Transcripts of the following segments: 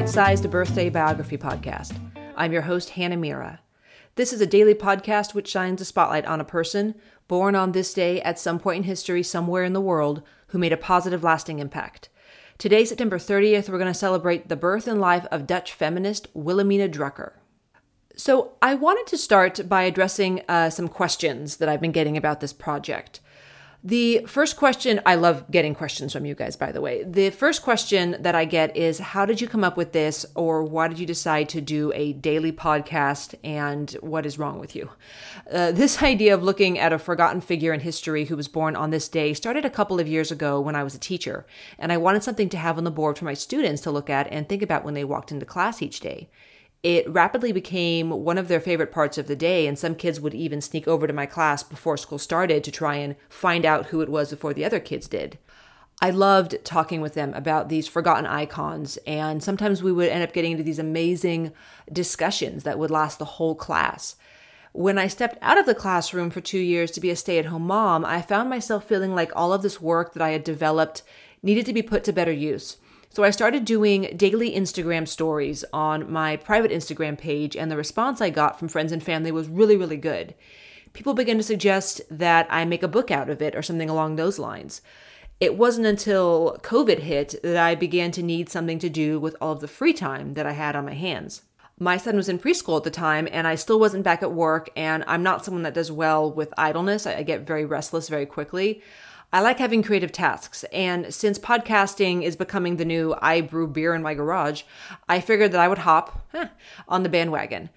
Bite Sized Birthday Biography Podcast. I'm your host, Hannah Mira. This is a daily podcast which shines a spotlight on a person born on this day at some point in history somewhere in the world who made a positive, lasting impact. Today, September 30th, we're going to celebrate the birth and life of Dutch feminist Wilhelmina Drucker. So, I wanted to start by addressing uh, some questions that I've been getting about this project. The first question, I love getting questions from you guys, by the way. The first question that I get is How did you come up with this, or why did you decide to do a daily podcast, and what is wrong with you? Uh, this idea of looking at a forgotten figure in history who was born on this day started a couple of years ago when I was a teacher, and I wanted something to have on the board for my students to look at and think about when they walked into class each day it rapidly became one of their favorite parts of the day, and some kids would even sneak over to my class before school started to try and find out who it was before the other kids did. I loved talking with them about these forgotten icons, and sometimes we would end up getting into these amazing discussions that would last the whole class. When I stepped out of the classroom for two years to be a stay at home mom, I found myself feeling like all of this work that I had developed needed to be put to better use. So I started doing daily Instagram stories on my private Instagram page, and the response I got from friends and family was really, really good. People began to suggest that I make a book out of it or something along those lines. It wasn't until COVID hit that I began to need something to do with all of the free time that I had on my hands. My son was in preschool at the time, and I still wasn't back at work, and I'm not someone that does well with idleness. I get very restless very quickly. I like having creative tasks, and since podcasting is becoming the new I brew beer in my garage, I figured that I would hop eh, on the bandwagon.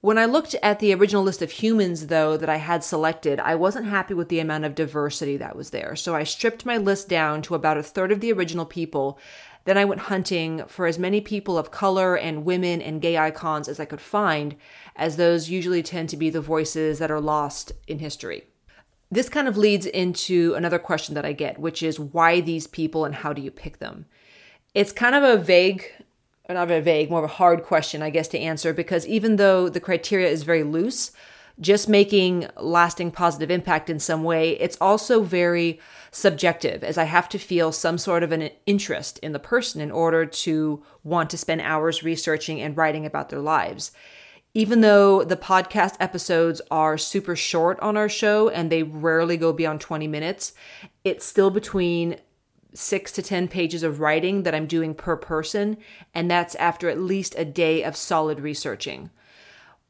When I looked at the original list of humans, though, that I had selected, I wasn't happy with the amount of diversity that was there. So I stripped my list down to about a third of the original people. Then I went hunting for as many people of color and women and gay icons as I could find, as those usually tend to be the voices that are lost in history. This kind of leads into another question that I get, which is why these people and how do you pick them? It's kind of a vague, not a vague, more of a hard question, I guess, to answer because even though the criteria is very loose, just making lasting positive impact in some way, it's also very subjective, as I have to feel some sort of an interest in the person in order to want to spend hours researching and writing about their lives even though the podcast episodes are super short on our show and they rarely go beyond 20 minutes, it's still between six to 10 pages of writing that I'm doing per person. And that's after at least a day of solid researching.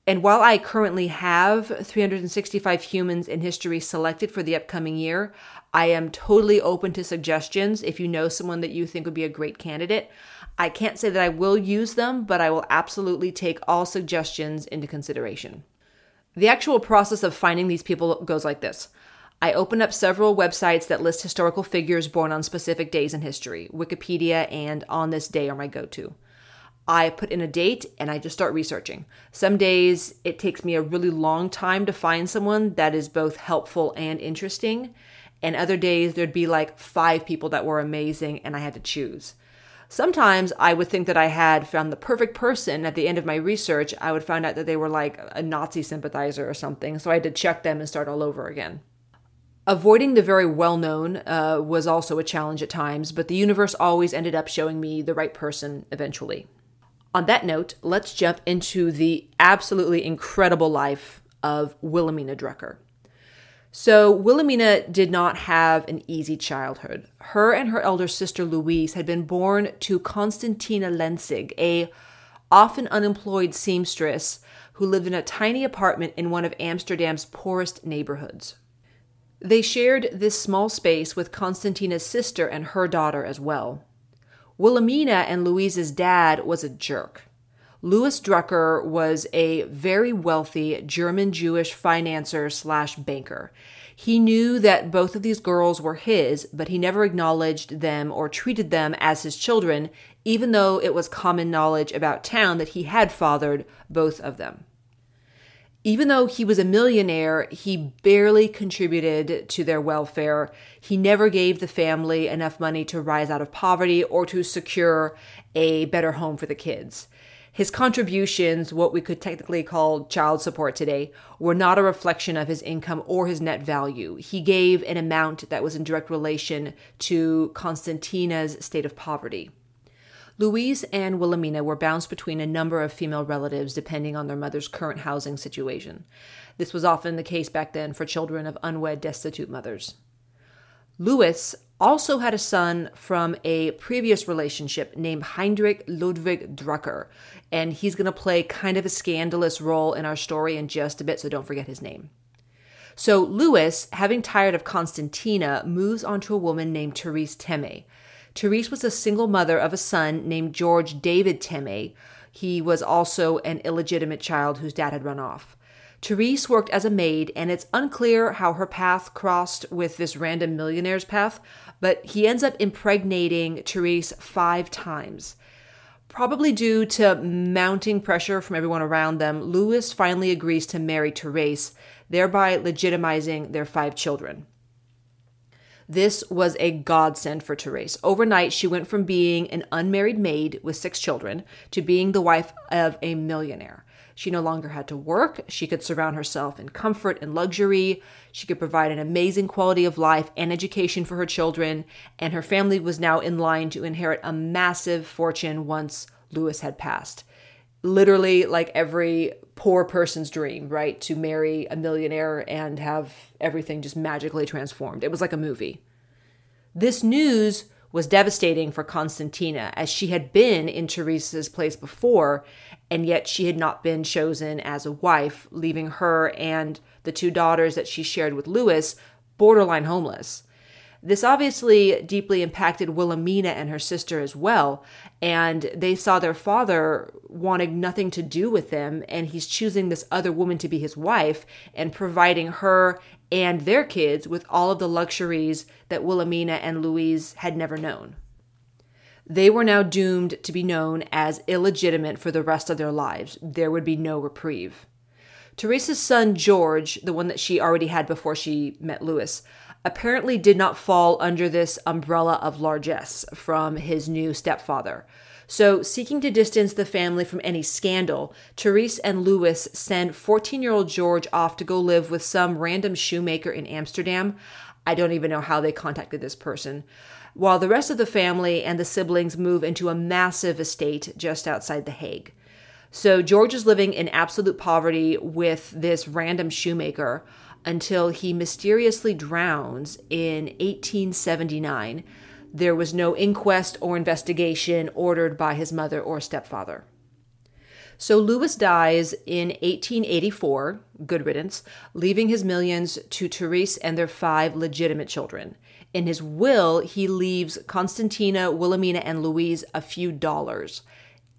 And while I currently have 365 humans in history selected for the upcoming year, I am totally open to suggestions if you know someone that you think would be a great candidate. I can't say that I will use them, but I will absolutely take all suggestions into consideration. The actual process of finding these people goes like this. I open up several websites that list historical figures born on specific days in history. Wikipedia and On This Day are my go to. I put in a date and I just start researching. Some days it takes me a really long time to find someone that is both helpful and interesting. And other days there'd be like five people that were amazing and I had to choose. Sometimes I would think that I had found the perfect person. At the end of my research, I would find out that they were like a Nazi sympathizer or something, so I had to check them and start all over again. Avoiding the very well known uh, was also a challenge at times, but the universe always ended up showing me the right person eventually. On that note, let's jump into the absolutely incredible life of Wilhelmina Drucker. So, Wilhelmina did not have an easy childhood. Her and her elder sister Louise had been born to Constantina Lensing, a often unemployed seamstress who lived in a tiny apartment in one of Amsterdam's poorest neighborhoods. They shared this small space with Constantina's sister and her daughter as well. Wilhelmina and Louise's dad was a jerk. Louis Drucker was a very wealthy German Jewish financier slash banker. He knew that both of these girls were his, but he never acknowledged them or treated them as his children, even though it was common knowledge about town that he had fathered both of them. Even though he was a millionaire, he barely contributed to their welfare. He never gave the family enough money to rise out of poverty or to secure a better home for the kids. His contributions, what we could technically call child support today, were not a reflection of his income or his net value. He gave an amount that was in direct relation to Constantina's state of poverty. Louise and Wilhelmina were bounced between a number of female relatives depending on their mother's current housing situation. This was often the case back then for children of unwed, destitute mothers. Louis also had a son from a previous relationship named Heinrich Ludwig Drucker, and he's going to play kind of a scandalous role in our story in just a bit, so don't forget his name. So Louis, having tired of Constantina, moves on to a woman named Therese Temme. Therese was a single mother of a son named George David Temme. He was also an illegitimate child whose dad had run off. Therese worked as a maid, and it's unclear how her path crossed with this random millionaire's path, but he ends up impregnating Therese five times. Probably due to mounting pressure from everyone around them, Louis finally agrees to marry Therese, thereby legitimizing their five children. This was a godsend for Therese. Overnight, she went from being an unmarried maid with six children to being the wife of a millionaire. She no longer had to work. She could surround herself in comfort and luxury. She could provide an amazing quality of life and education for her children. And her family was now in line to inherit a massive fortune once Louis had passed. Literally, like every poor person's dream, right? To marry a millionaire and have everything just magically transformed. It was like a movie. This news was devastating for Constantina, as she had been in Therese's place before, and yet she had not been chosen as a wife, leaving her and the two daughters that she shared with Louis borderline homeless. This obviously deeply impacted Wilhelmina and her sister as well, and they saw their father wanting nothing to do with them, and he's choosing this other woman to be his wife and providing her and their kids with all of the luxuries that Wilhelmina and Louise had never known. They were now doomed to be known as illegitimate for the rest of their lives. There would be no reprieve. Therese's son George, the one that she already had before she met Louis, apparently did not fall under this umbrella of largesse from his new stepfather. So, seeking to distance the family from any scandal, Therese and Louis send 14 year old George off to go live with some random shoemaker in Amsterdam. I don't even know how they contacted this person. While the rest of the family and the siblings move into a massive estate just outside The Hague. So, George is living in absolute poverty with this random shoemaker until he mysteriously drowns in 1879 there was no inquest or investigation ordered by his mother or stepfather. So Louis dies in 1884, good riddance, leaving his millions to Therese and their five legitimate children. In his will, he leaves Constantina, Wilhelmina, and Louise a few dollars.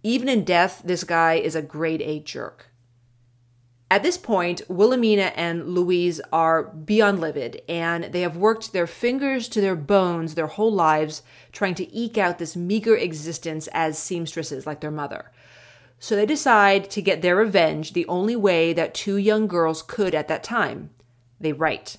Even in death, this guy is a grade A jerk. At this point, Wilhelmina and Louise are beyond livid, and they have worked their fingers to their bones their whole lives trying to eke out this meager existence as seamstresses like their mother. So they decide to get their revenge the only way that two young girls could at that time. They write.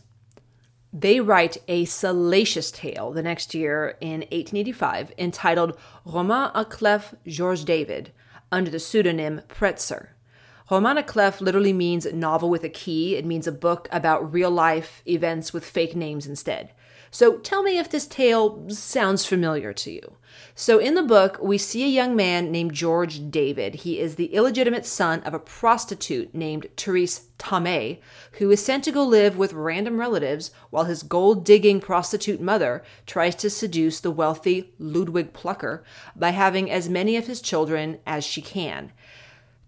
They write a salacious tale the next year in 1885 entitled Roman à clef Georges David under the pseudonym Pretzer. Roman à clef literally means novel with a key. It means a book about real life events with fake names instead. So tell me if this tale sounds familiar to you. So, in the book, we see a young man named George David. He is the illegitimate son of a prostitute named Therese Temme, who is sent to go live with random relatives while his gold digging prostitute mother tries to seduce the wealthy Ludwig Plucker by having as many of his children as she can.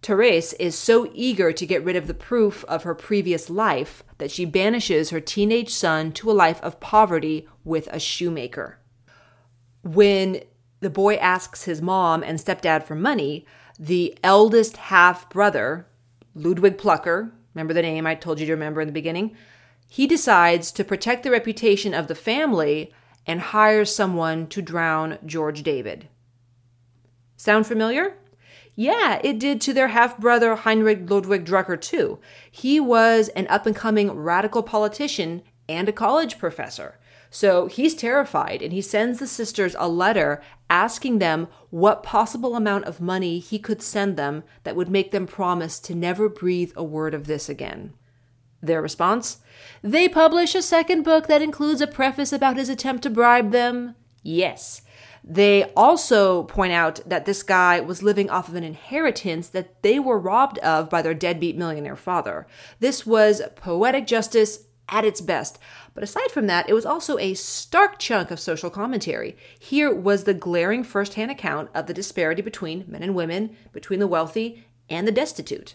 Therese is so eager to get rid of the proof of her previous life that she banishes her teenage son to a life of poverty with a shoemaker. When the boy asks his mom and stepdad for money, the eldest half brother, Ludwig Plucker, remember the name I told you to remember in the beginning, he decides to protect the reputation of the family and hires someone to drown George David. Sound familiar? Yeah, it did to their half brother Heinrich Ludwig Drucker, too. He was an up and coming radical politician and a college professor. So he's terrified and he sends the sisters a letter asking them what possible amount of money he could send them that would make them promise to never breathe a word of this again. Their response? They publish a second book that includes a preface about his attempt to bribe them. Yes, They also point out that this guy was living off of an inheritance that they were robbed of by their deadbeat millionaire father. This was poetic justice at its best. But aside from that, it was also a stark chunk of social commentary. Here was the glaring firsthand account of the disparity between men and women, between the wealthy and the destitute.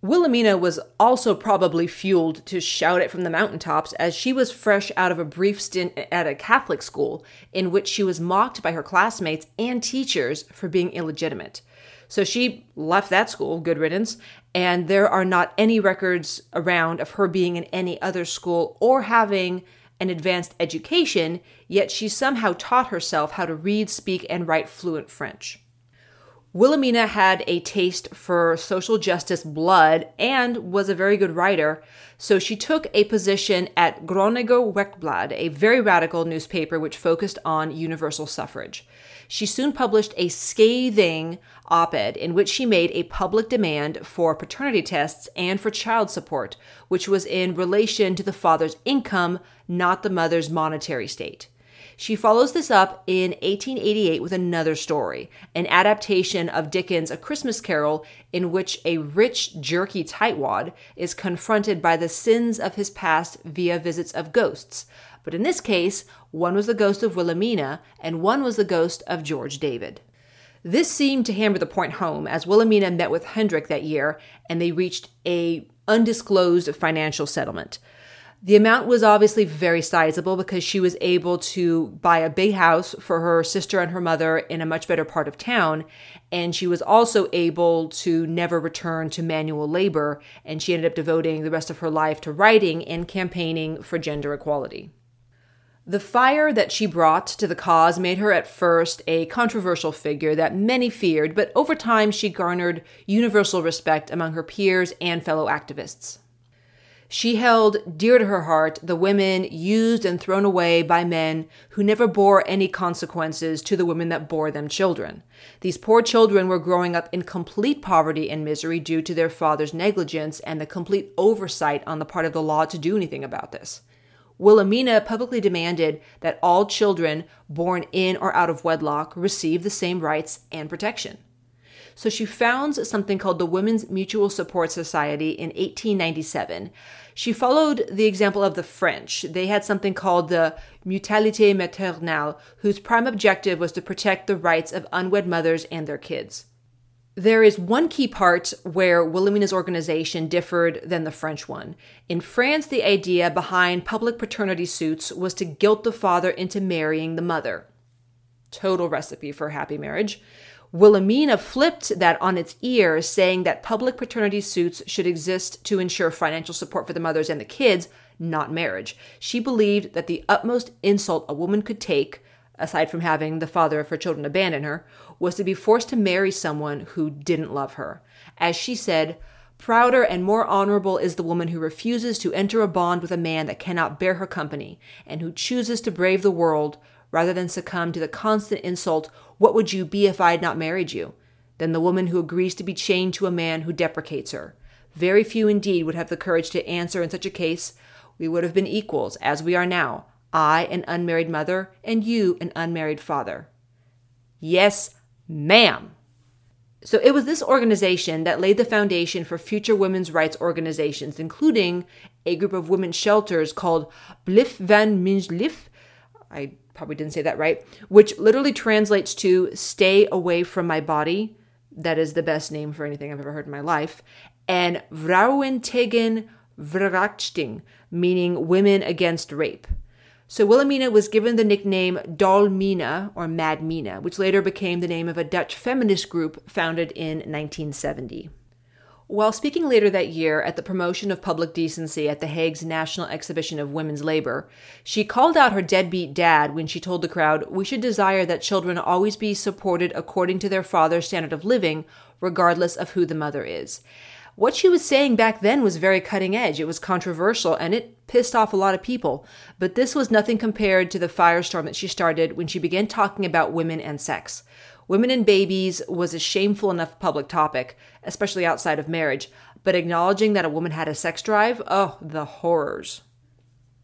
Wilhelmina was also probably fueled to shout it from the mountaintops as she was fresh out of a brief stint at a Catholic school in which she was mocked by her classmates and teachers for being illegitimate. So she left that school, good riddance, and there are not any records around of her being in any other school or having an advanced education, yet she somehow taught herself how to read, speak, and write fluent French. Wilhelmina had a taste for social justice blood and was a very good writer, so she took a position at Groninger Weekblad, a very radical newspaper which focused on universal suffrage. She soon published a scathing op ed in which she made a public demand for paternity tests and for child support, which was in relation to the father's income, not the mother's monetary state. She follows this up in 1888 with another story, an adaptation of Dickens' A Christmas Carol, in which a rich, jerky tightwad is confronted by the sins of his past via visits of ghosts. But in this case, one was the ghost of Wilhelmina, and one was the ghost of George David. This seemed to hammer the point home as Wilhelmina met with Hendrik that year and they reached a undisclosed financial settlement. The amount was obviously very sizable because she was able to buy a big house for her sister and her mother in a much better part of town. And she was also able to never return to manual labor. And she ended up devoting the rest of her life to writing and campaigning for gender equality. The fire that she brought to the cause made her at first a controversial figure that many feared, but over time she garnered universal respect among her peers and fellow activists. She held dear to her heart the women used and thrown away by men who never bore any consequences to the women that bore them children. These poor children were growing up in complete poverty and misery due to their father's negligence and the complete oversight on the part of the law to do anything about this. Wilhelmina publicly demanded that all children born in or out of wedlock receive the same rights and protection. So she founds something called the Women's Mutual Support Society in 1897. She followed the example of the French. They had something called the Mutualité Maternelle, whose prime objective was to protect the rights of unwed mothers and their kids. There is one key part where Wilhelmina's organization differed than the French one. In France, the idea behind public paternity suits was to guilt the father into marrying the mother. Total recipe for happy marriage. Wilhelmina flipped that on its ear, saying that public paternity suits should exist to ensure financial support for the mothers and the kids, not marriage. She believed that the utmost insult a woman could take, aside from having the father of her children abandon her, was to be forced to marry someone who didn't love her. As she said, Prouder and more honorable is the woman who refuses to enter a bond with a man that cannot bear her company, and who chooses to brave the world rather than succumb to the constant insult, What would you be if I had not married you? than the woman who agrees to be chained to a man who deprecates her. Very few indeed would have the courage to answer in such a case. We would have been equals, as we are now, I, an unmarried mother, and you, an unmarried father. Yes, ma'am. So it was this organization that laid the foundation for future women's rights organizations, including a group of women's shelters called Blijf van m'n Lijf. I probably didn't say that right, which literally translates to stay away from my body. That is the best name for anything I've ever heard in my life. And Vrouwen tegen verkrachting, meaning women against rape. So Wilhelmina was given the nickname Dolle Mina or Mad Mina, which later became the name of a Dutch feminist group founded in 1970. While speaking later that year at the promotion of public decency at The Hague's National Exhibition of Women's Labor, she called out her deadbeat dad when she told the crowd, We should desire that children always be supported according to their father's standard of living, regardless of who the mother is. What she was saying back then was very cutting edge. It was controversial and it pissed off a lot of people. But this was nothing compared to the firestorm that she started when she began talking about women and sex. Women and babies was a shameful enough public topic, especially outside of marriage, but acknowledging that a woman had a sex drive, oh, the horrors.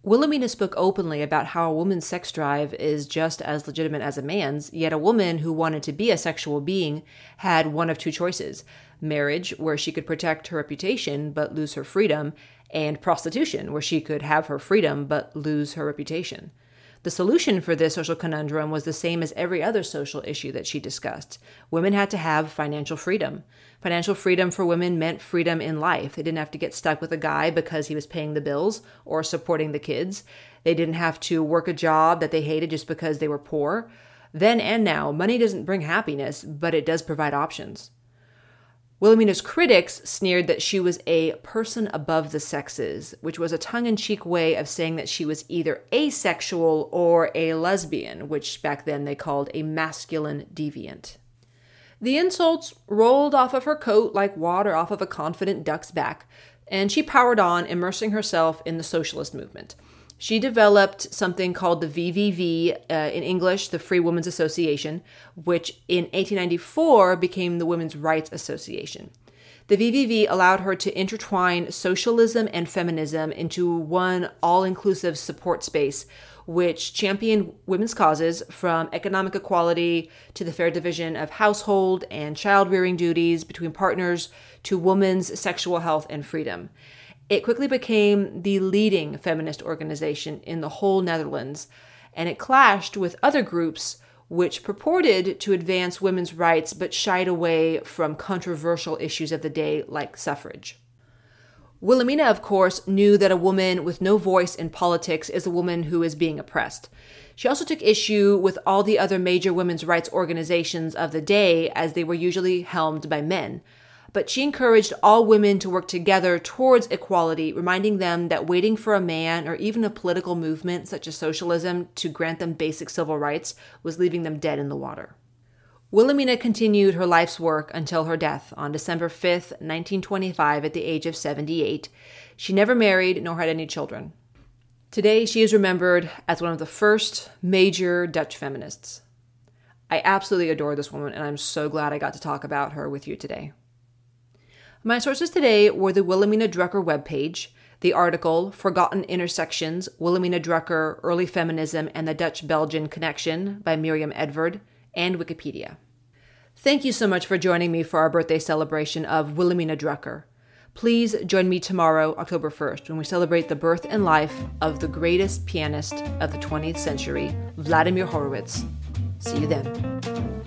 Wilhelmina spoke openly about how a woman's sex drive is just as legitimate as a man's, yet a woman who wanted to be a sexual being had one of two choices marriage, where she could protect her reputation but lose her freedom, and prostitution, where she could have her freedom but lose her reputation. The solution for this social conundrum was the same as every other social issue that she discussed. Women had to have financial freedom. Financial freedom for women meant freedom in life. They didn't have to get stuck with a guy because he was paying the bills or supporting the kids. They didn't have to work a job that they hated just because they were poor. Then and now, money doesn't bring happiness, but it does provide options. Wilhelmina's critics sneered that she was a person above the sexes, which was a tongue in cheek way of saying that she was either asexual or a lesbian, which back then they called a masculine deviant. The insults rolled off of her coat like water off of a confident duck's back, and she powered on, immersing herself in the socialist movement. She developed something called the VVV, uh, in English, the Free Women's Association, which in 1894 became the Women's Rights Association. The VVV allowed her to intertwine socialism and feminism into one all inclusive support space, which championed women's causes from economic equality to the fair division of household and child rearing duties between partners to women's sexual health and freedom. It quickly became the leading feminist organization in the whole Netherlands, and it clashed with other groups which purported to advance women's rights but shied away from controversial issues of the day like suffrage. Wilhelmina, of course, knew that a woman with no voice in politics is a woman who is being oppressed. She also took issue with all the other major women's rights organizations of the day as they were usually helmed by men but she encouraged all women to work together towards equality, reminding them that waiting for a man or even a political movement such as socialism to grant them basic civil rights was leaving them dead in the water. Wilhelmina continued her life's work until her death on December 5th, 1925, at the age of 78. She never married nor had any children. Today, she is remembered as one of the first major Dutch feminists. I absolutely adore this woman, and I'm so glad I got to talk about her with you today. My sources today were the Wilhelmina Drucker webpage, the article Forgotten Intersections Wilhelmina Drucker, Early Feminism, and the Dutch Belgian Connection by Myriam Everard, and Wikipedia. Thank you so much for joining me for our birthday celebration of Wilhelmina Drucker. Please join me tomorrow, October 1st, when we celebrate the birth and life of the greatest pianist of the 20th century, Vladimir Horowitz. See you then.